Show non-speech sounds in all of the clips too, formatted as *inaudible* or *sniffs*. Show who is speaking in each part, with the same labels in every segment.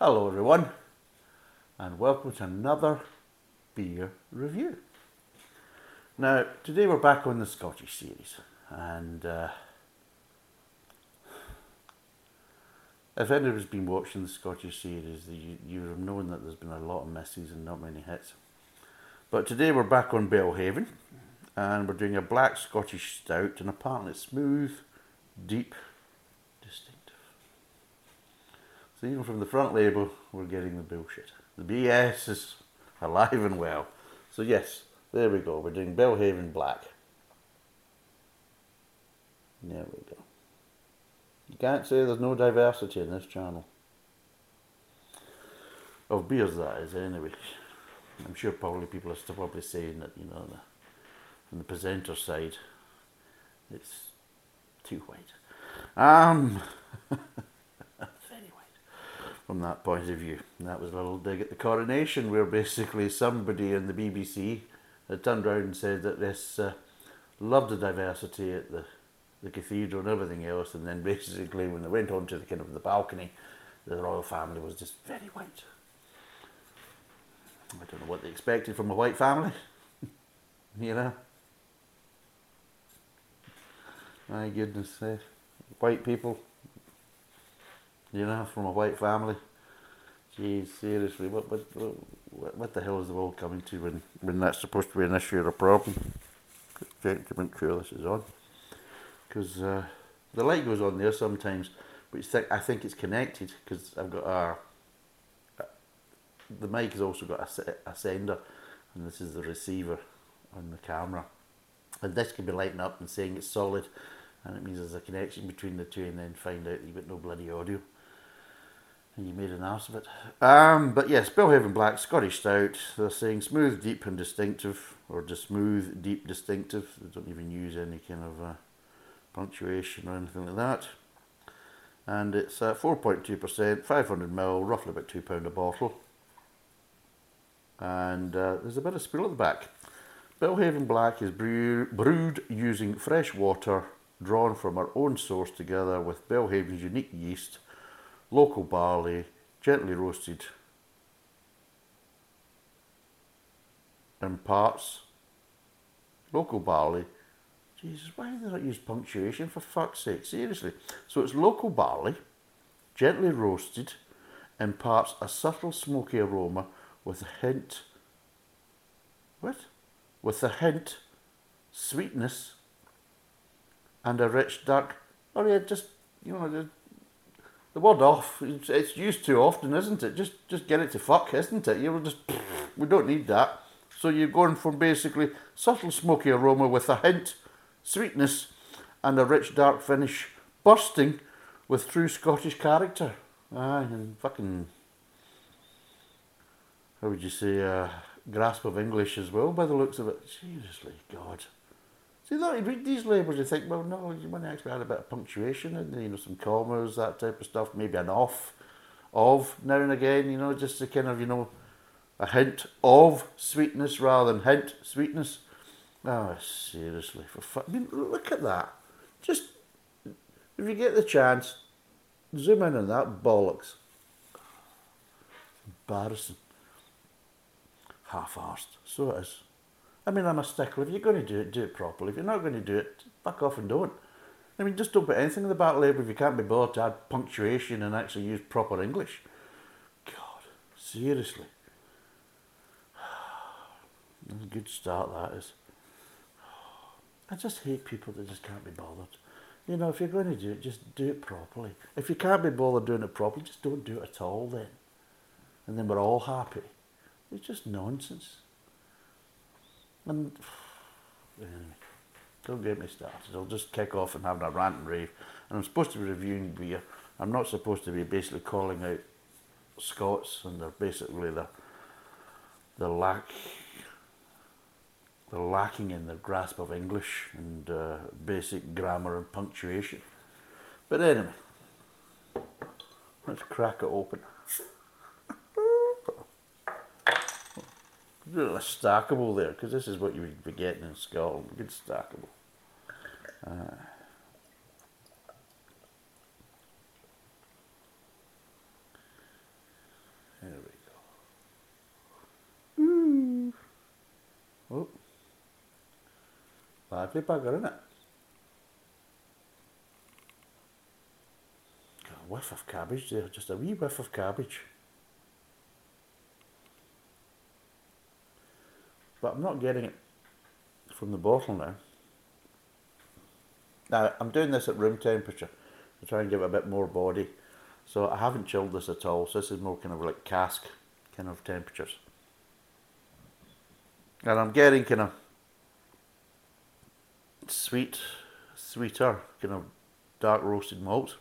Speaker 1: Hello, everyone, and welcome to another beer review. Now, today we're back on the Scottish series, and uh, if anyone's been watching the Scottish series, you, you have known that there's been a lot of misses and not many hits. But today we're back on Belhaven, and we're doing a black Scottish stout, and apparently smooth, deep, distinctive. So even from the front label, we're getting the bullshit. The BS is alive and well. So yes, there we go. We're doing Belhaven Black. There we go. You can't say there's no diversity in this channel. Of beers, that is, anyway. I'm sure probably people are still probably saying that, you know, the, from the presenter side, it's too white. Um, *laughs* from that point of view. And that was a little dig at the coronation, where basically somebody in the BBC had turned around and said that this uh, loved the diversity at the the cathedral and everything else, and then basically when they went on to the kind of the balcony, the royal family was just very white. I don't know what they expected from a white family, *laughs* you know. My goodness, eh? white people, you know, from a white family. Jeez, seriously, what, what, what, what the hell is the world coming to when, when that's supposed to be an issue or a problem? To sure this is on because uh, the light goes on there sometimes, but th- I think it's connected because I've got a, a, the mic has also got a, a sender, and this is the receiver on the camera, and this can be lighting up and saying it's solid, and it means there's a connection between the two, and then find out you've got no bloody audio. And you made an ass of it. Um, but yes, Belhaven Black, Scottish Stout. They're saying smooth, deep, and distinctive, or just smooth, deep, distinctive. They don't even use any kind of uh, punctuation or anything like that. And it's uh, 4.2%, 500ml, roughly about £2 a bottle. And uh, there's a bit of spill at the back. Belhaven Black is brew- brewed using fresh water drawn from our own source together with Belhaven's unique yeast, local barley, gently roasted in parts, local barley, Jesus, why do they not use punctuation for fuck's sake? Seriously. So it's local barley, gently roasted, imparts a subtle smoky aroma with a hint. What? With a hint, sweetness, and a rich dark. Oh yeah, just you know the, word off. It's, used too often, isn't it? Just just get it to fuck, isn't it? You just *sniffs* we don't need that. So you're going from basically subtle smoky aroma with a hint sweetness, and a rich dark finish, bursting with true Scottish character. Aye, and fucking, how would you say, uh, grasp of English as well, by the looks of it. Seriously, God. See, that, you read these labels, you think, well, no, you might actually add a bit of punctuation and you know, some commas, that type of stuff, maybe an off, of now and again, you know, just to kind of, you know, a hint of sweetness rather than hint sweetness. Oh, seriously, for fu- I mean, look at that. Just, if you get the chance, zoom in on that bollocks. Embarrassing. Half-arsed. So it is. I mean, I'm a stickler. If you're going to do it, do it properly. If you're not going to do it, fuck off and don't. I mean, just don't put anything in the back label if you can't be bothered to add punctuation and actually use proper English. God, seriously. *sighs* a good start that is. *sighs* I just hate people that just can't be bothered. You know, if you're going to do it, just do it properly. If you can't be bothered doing it properly, just don't do it at all then. And then we're all happy. It's just nonsense. And don't get me started. I'll just kick off and have a rant and rave. And I'm supposed to be reviewing beer. I'm not supposed to be basically calling out Scots and they're basically the the lack they're lacking in their grasp of English and uh, basic grammar and punctuation. But anyway, let's crack it open. a stackable there because this is what you would be getting in Scotland. Good stackable. Uh, ah. there we go. Ooh. Oh. Lively bugger, isn't it? Got a whiff of cabbage there, just a wee whiff of cabbage. But I'm not getting it from the bottle now. Now, I'm doing this at room temperature to try and give it a bit more body. So I haven't chilled this at all. So this is more kind of like cask kind of temperatures. And I'm getting kind of sweet, sweeter, kind of dark roasted malt.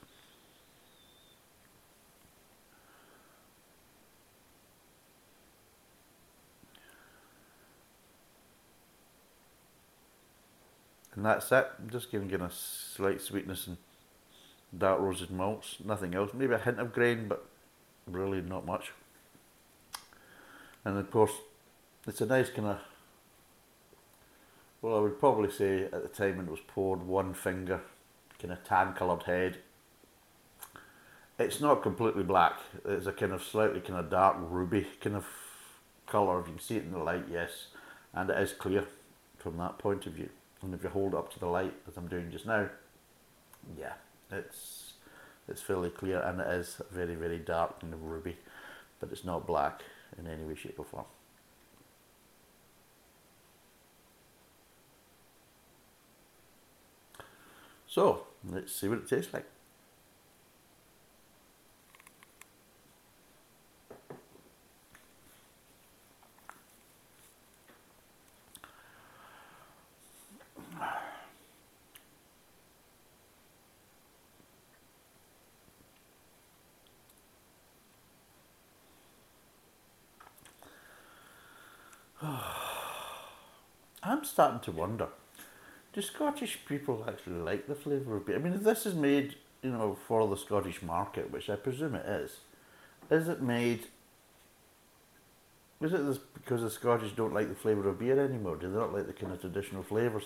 Speaker 1: And that's it. I'm just giving it a slight sweetness and dark roasted malts, nothing else. Maybe a hint of grain, but really not much. And of course, it's a nice kind of, well, I would probably say at the time when it was poured, one finger, kind of tan coloured head. It's not completely black, it's a kind of slightly kind of dark ruby kind of colour. If you can see it in the light, yes, and it is clear from that point of view. And if you hold up to the light, as I'm doing just now, yeah, it's it's fairly clear and it is very very dark and ruby, but it's not black in any way, shape or form. So let's see what it tastes like. I'm starting to wonder, do Scottish people actually like the flavour of beer? I mean, if this is made, you know, for the Scottish market, which I presume it is, is it made, is it because the Scottish don't like the flavour of beer anymore? Do they not like the kind of traditional flavours?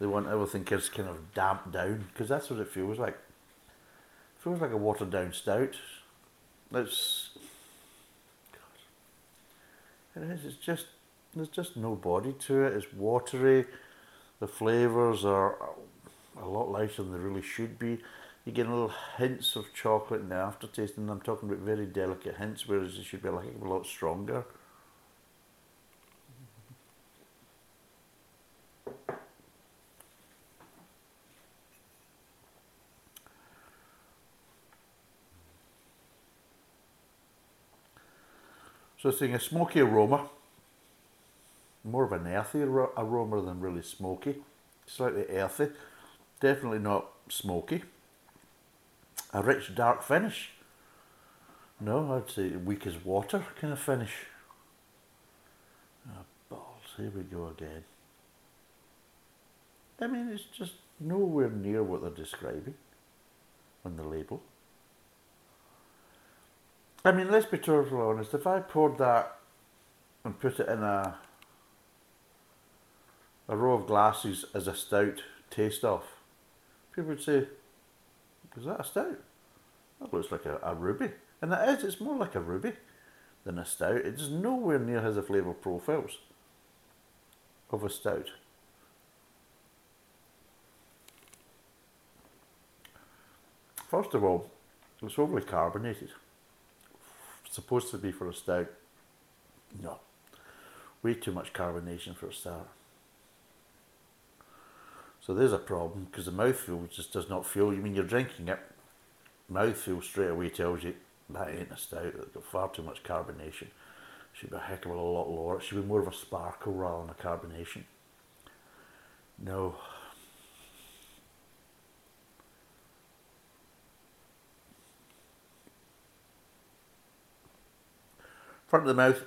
Speaker 1: They want everything just kind of damped down, because that's what it feels like. It feels like a watered down stout. It's, God, it is, it's just there's just no body to it. It's watery. The flavours are a lot lighter than they really should be. You get little hints of chocolate in the aftertaste, and I'm talking about very delicate hints, whereas it should be like a lot stronger. So it's a smoky aroma more of an earthy aroma than really smoky. Slightly earthy, definitely not smoky. A rich dark finish. No, I'd say weak as water kind of finish. Oh, balls, here we go again. I mean, it's just nowhere near what they're describing on the label. I mean, let's be totally honest. If I poured that and put it in a a row of glasses as a stout taste off, people would say, is that a stout? That looks like a, a ruby. And it is, it's more like a ruby than a stout. It's nowhere near has the flavour profiles of a stout. First of all, it's overly carbonated. Supposed to be for a stout. No. Way too much carbonation for a stout. So there's a problem because the mouthfeel just does not feel. You mean you're drinking it, mouthfeel straight away tells you that ain't a stout. It's got far too much carbonation. Should be a heck of a lot lower. It should be more of a sparkle rather than a carbonation. No. Front of the mouth,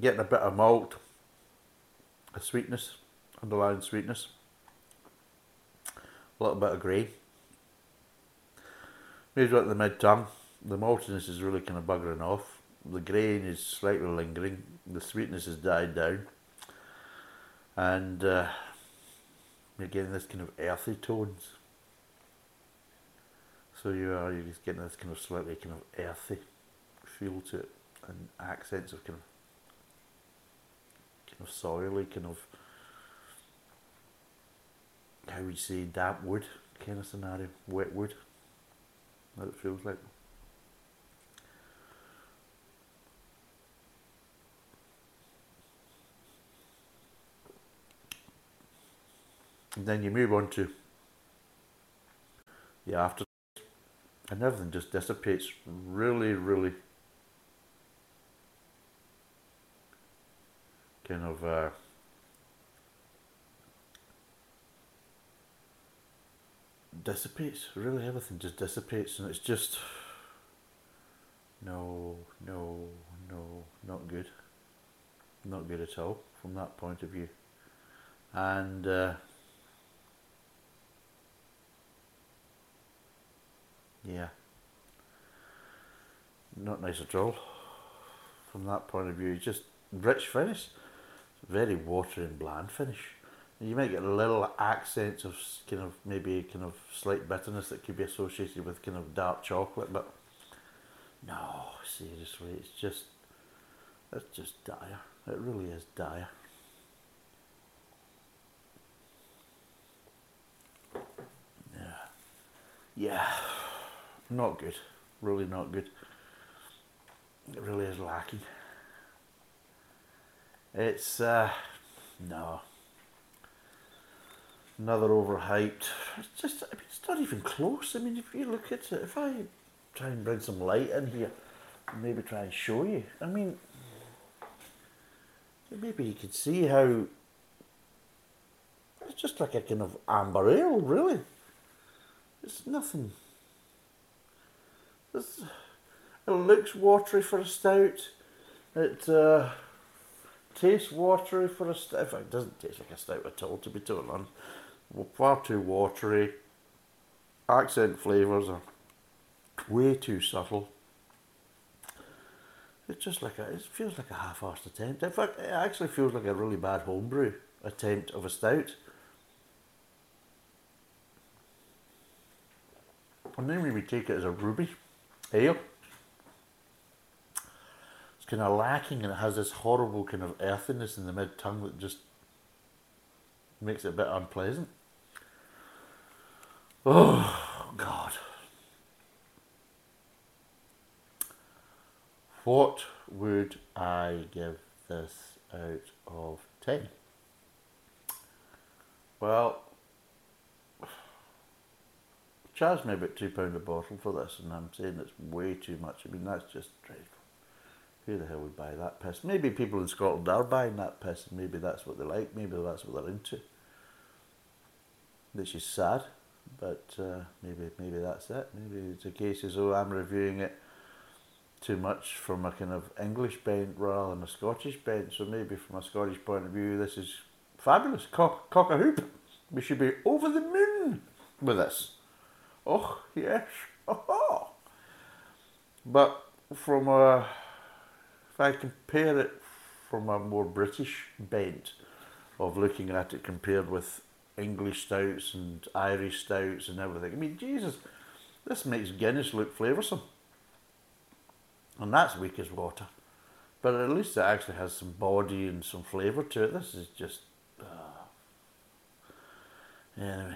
Speaker 1: getting a bit of malt, a sweetness, underlying sweetness a little bit of grey. Maybe at the mid tongue. The maltiness is really kind of buggering off. The grain is slightly lingering. The sweetness has died down. And uh, getting this kind of earthy tones. So you are you're just getting this kind of slightly kind of earthy feel to it and accents of kind of kind of soily, kind of how would you say, damp wood kind of scenario, wet wood. That it feels like. And then you move on to the after, and everything just dissipates really, really kind of uh, dissipates. Really, everything just dissipates, and it's just no, no, no, not good. Not good at all from that point of view. And uh, yeah, not nice at all from that point of view. Just rich finish, very watery and bland finish. You might get a little accents of kind of maybe kind of slight bitterness that could be associated with kind of dark chocolate, but no, seriously, it's just it's just dire. It really is dire. Yeah, yeah, not good. Really not good. It really is lacking. It's uh, no another overhyped. It's just, I mean, it's not even close. I mean, if you look at it, if I try and bring some light in here, maybe try and show you. I mean, maybe you could see how it's just like a kind of amber ale, really. It's nothing. It's, it looks watery for a stout. It uh, tastes watery for a stout. It doesn't taste like a stout at all, to be totally honest far too watery. Accent flavours are way too subtle. It's just like a, it feels like a half-assed attempt. In fact, it actually feels like a really bad homebrew attempt of a stout. And then we take it as a ruby ale. Kind of lacking and it has this horrible kind of earthiness in the mid tongue that just makes it a bit unpleasant. Oh, God. What would I give this out of 10? Well, charged me about £2 a bottle for this, and I'm saying it's way too much. I mean, that's just dreadful. Who the hell would buy that piss? Maybe people in Scotland are buying that piss, maybe that's what they like, maybe that's what they're into. Which is sad but uh, maybe maybe that's it. Maybe it's a case as though I'm reviewing it too much from a kind of English bent rather than a Scottish bent. So maybe from a Scottish point of view, this is fabulous. Cock, cock a hoop. We should be over the moon with this. Oh yes. *laughs* Oh. But from a, if I compare it from a more British bent of looking at it compared with English stouts and Irish stouts and everything. I mean, Jesus, this makes Guinness look flavoursome. And that's weak as water. But at least it actually has some body and some flavour to it. This is just. Uh, anyway,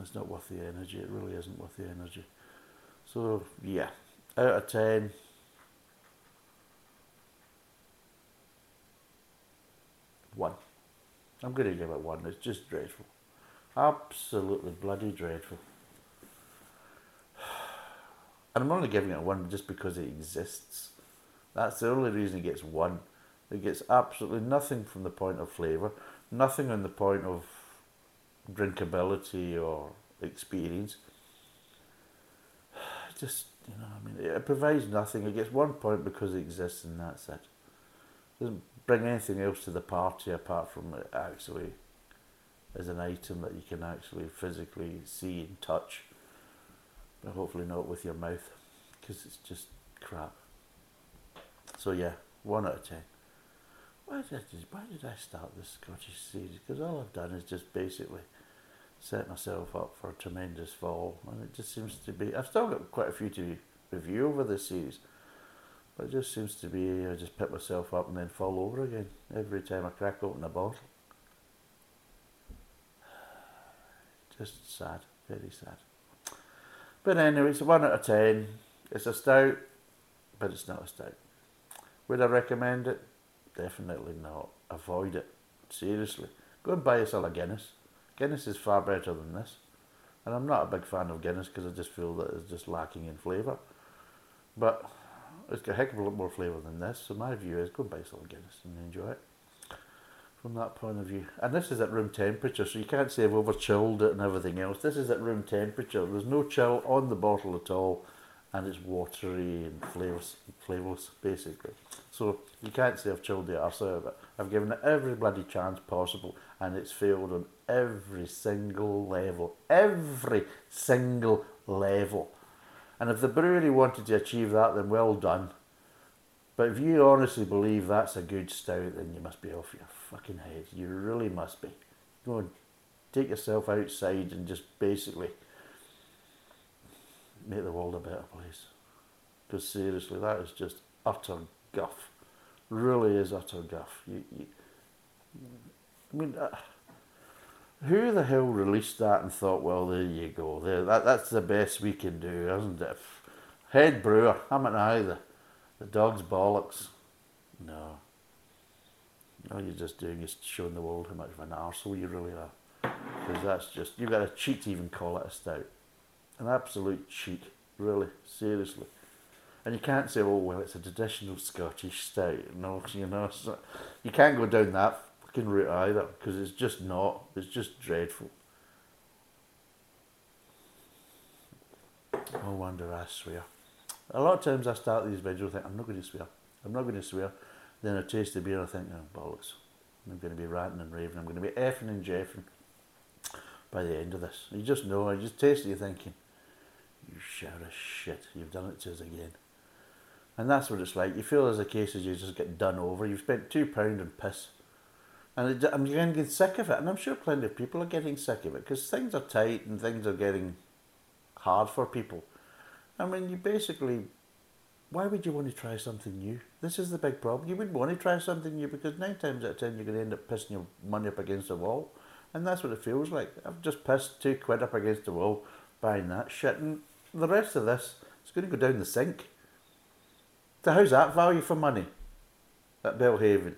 Speaker 1: it's not worth the energy. It really isn't worth the energy. So, yeah, out of 10. One. I'm going to give it one. It's just dreadful. Absolutely bloody dreadful. *sighs* And I'm only giving it one just because it exists. That's the only reason it gets one. It gets absolutely nothing from the point of flavour, nothing on the point of drinkability or experience. *sighs* Just, you know, I mean, it provides nothing. It gets one point because it exists and that's it. Doesn't bring anything else to the party apart from it actually as an item that you can actually physically see and touch, but hopefully not with your mouth because it's just crap. So yeah, one out of ten. Why did I why did I start this Scottish series? Because all I've done is just basically set myself up for a tremendous fall, and it just seems to be. I've still got quite a few to review over this series, it just seems to be I just pick myself up and then fall over again every time I crack open a bottle. *sighs* Just sad, very sad. But anyway, it's a 1 out of 10. It's a stout, but it's not a stout. Would I recommend it? Definitely not. Avoid it. Seriously. Go and buy yourself a Guinness. Guinness is far better than this. And I'm not a big fan of Guinness because I just feel that it's just lacking in flavour. But it's got a heck of a lot more flavour than this. So my view is go and buy a Guinness and enjoy it from that point of view. And this is at room temperature, so you can't say I've over chilled it and everything else. This is at room temperature. There's no chill on the bottle at all, and it's watery and flavors, flavourless, basically. So you can't say I've chilled the arse of it. I've given it every bloody chance possible, and it's failed on every single level. Every single level. And if the brewery wanted to achieve that, then well done. But if you honestly believe that's a good stout, then you must be off your fucking head. You really must be. Go and take yourself outside and just basically make the world a better place. Because seriously, that is just utter guff. Really is utter guff. You, you, I mean, uh, who the hell released that and thought, well, there you go, there, that, that's the best we can do, isn't it? Head brewer, I'm an either. The dog's bollocks. No. All you're just doing is showing the world how much of an arsehole you really are. Because that's just, you've got a cheat to even call it a stout. An absolute cheat, really, seriously. And you can't say, oh, well, it's a traditional Scottish stout. No, *laughs* you know, so you can't go down that fucking route either, because it's just not. It's just dreadful. No wonder I swear. A lot of times I start these videos think I'm not going to swear. I'm not going to swear. Then I taste the beer and I think, oh, bollocks. I'm going to be ranting and raving. I'm going to be effing and jeffing by the end of this. You just know, I just taste it, you're thinking, you shout of shit, you've done it to us again. And that's what it's like. You feel as a case as you just get done over. You've spent two pound and piss. And I'm to get sick of it. And I'm sure plenty of people are getting sick of it because things are tight and things are getting hard for people. I mean, you basically, why would you want to try something new? This is the big problem. You wouldn't want to try something new because nine times out of ten you're going to end up pissing your money up against the wall. And that's what it feels like. I've just pissed two quid up against the wall buying that shit. And the rest of this is going to go down the sink. So how's that value for money? At Belhaven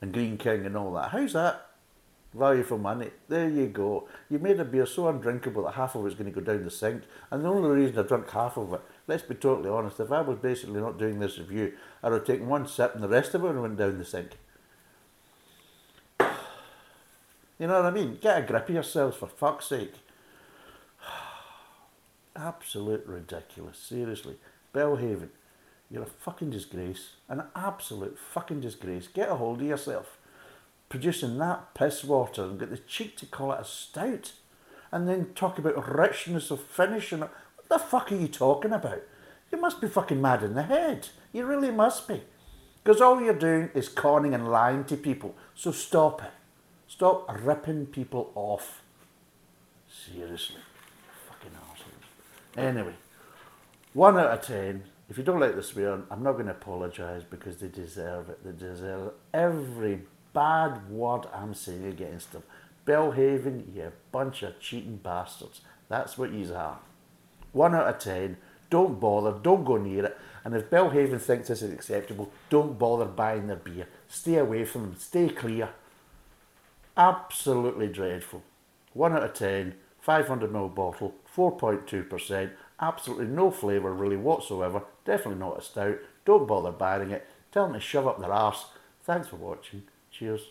Speaker 1: and Greene King and all that. How's that value for money? There you go. You made a beer so undrinkable that half of it's going to go down the sink. And the only reason I drank half of it, let's be totally honest, if I was basically not doing this review, I'd have taken one sip and the rest of it went down the sink. *sighs* You know what I mean? Get a grip of yourselves for fuck's sake. *sighs* Absolute ridiculous, seriously. Belhaven, you're a fucking disgrace. An absolute fucking disgrace. Get a hold of yourself. Producing that piss water and get the cheek to call it a stout. And then talk about richness of finish and what the fuck are you talking about? You must be fucking mad in the head. You really must be. Because all you're doing is conning and lying to people. So stop it. Stop ripping people off. Seriously. Fucking assholes. Anyway, one out of ten. If you don't like the swear, I'm not going to apologise because they deserve it. They deserve every bad word I'm saying against them. Belhaven, you bunch of cheating bastards. That's what you are. One out of ten. Don't bother. Don't go near it. And if Belhaven thinks this is acceptable, don't bother buying their beer. Stay away from them. Stay clear. Absolutely dreadful. 1 out of 10, 500ml bottle, 4.2%, absolutely no flavour really whatsoever, definitely not a stout, don't bother buying it, tell them to shove up their arse. Thanks for watching, cheers.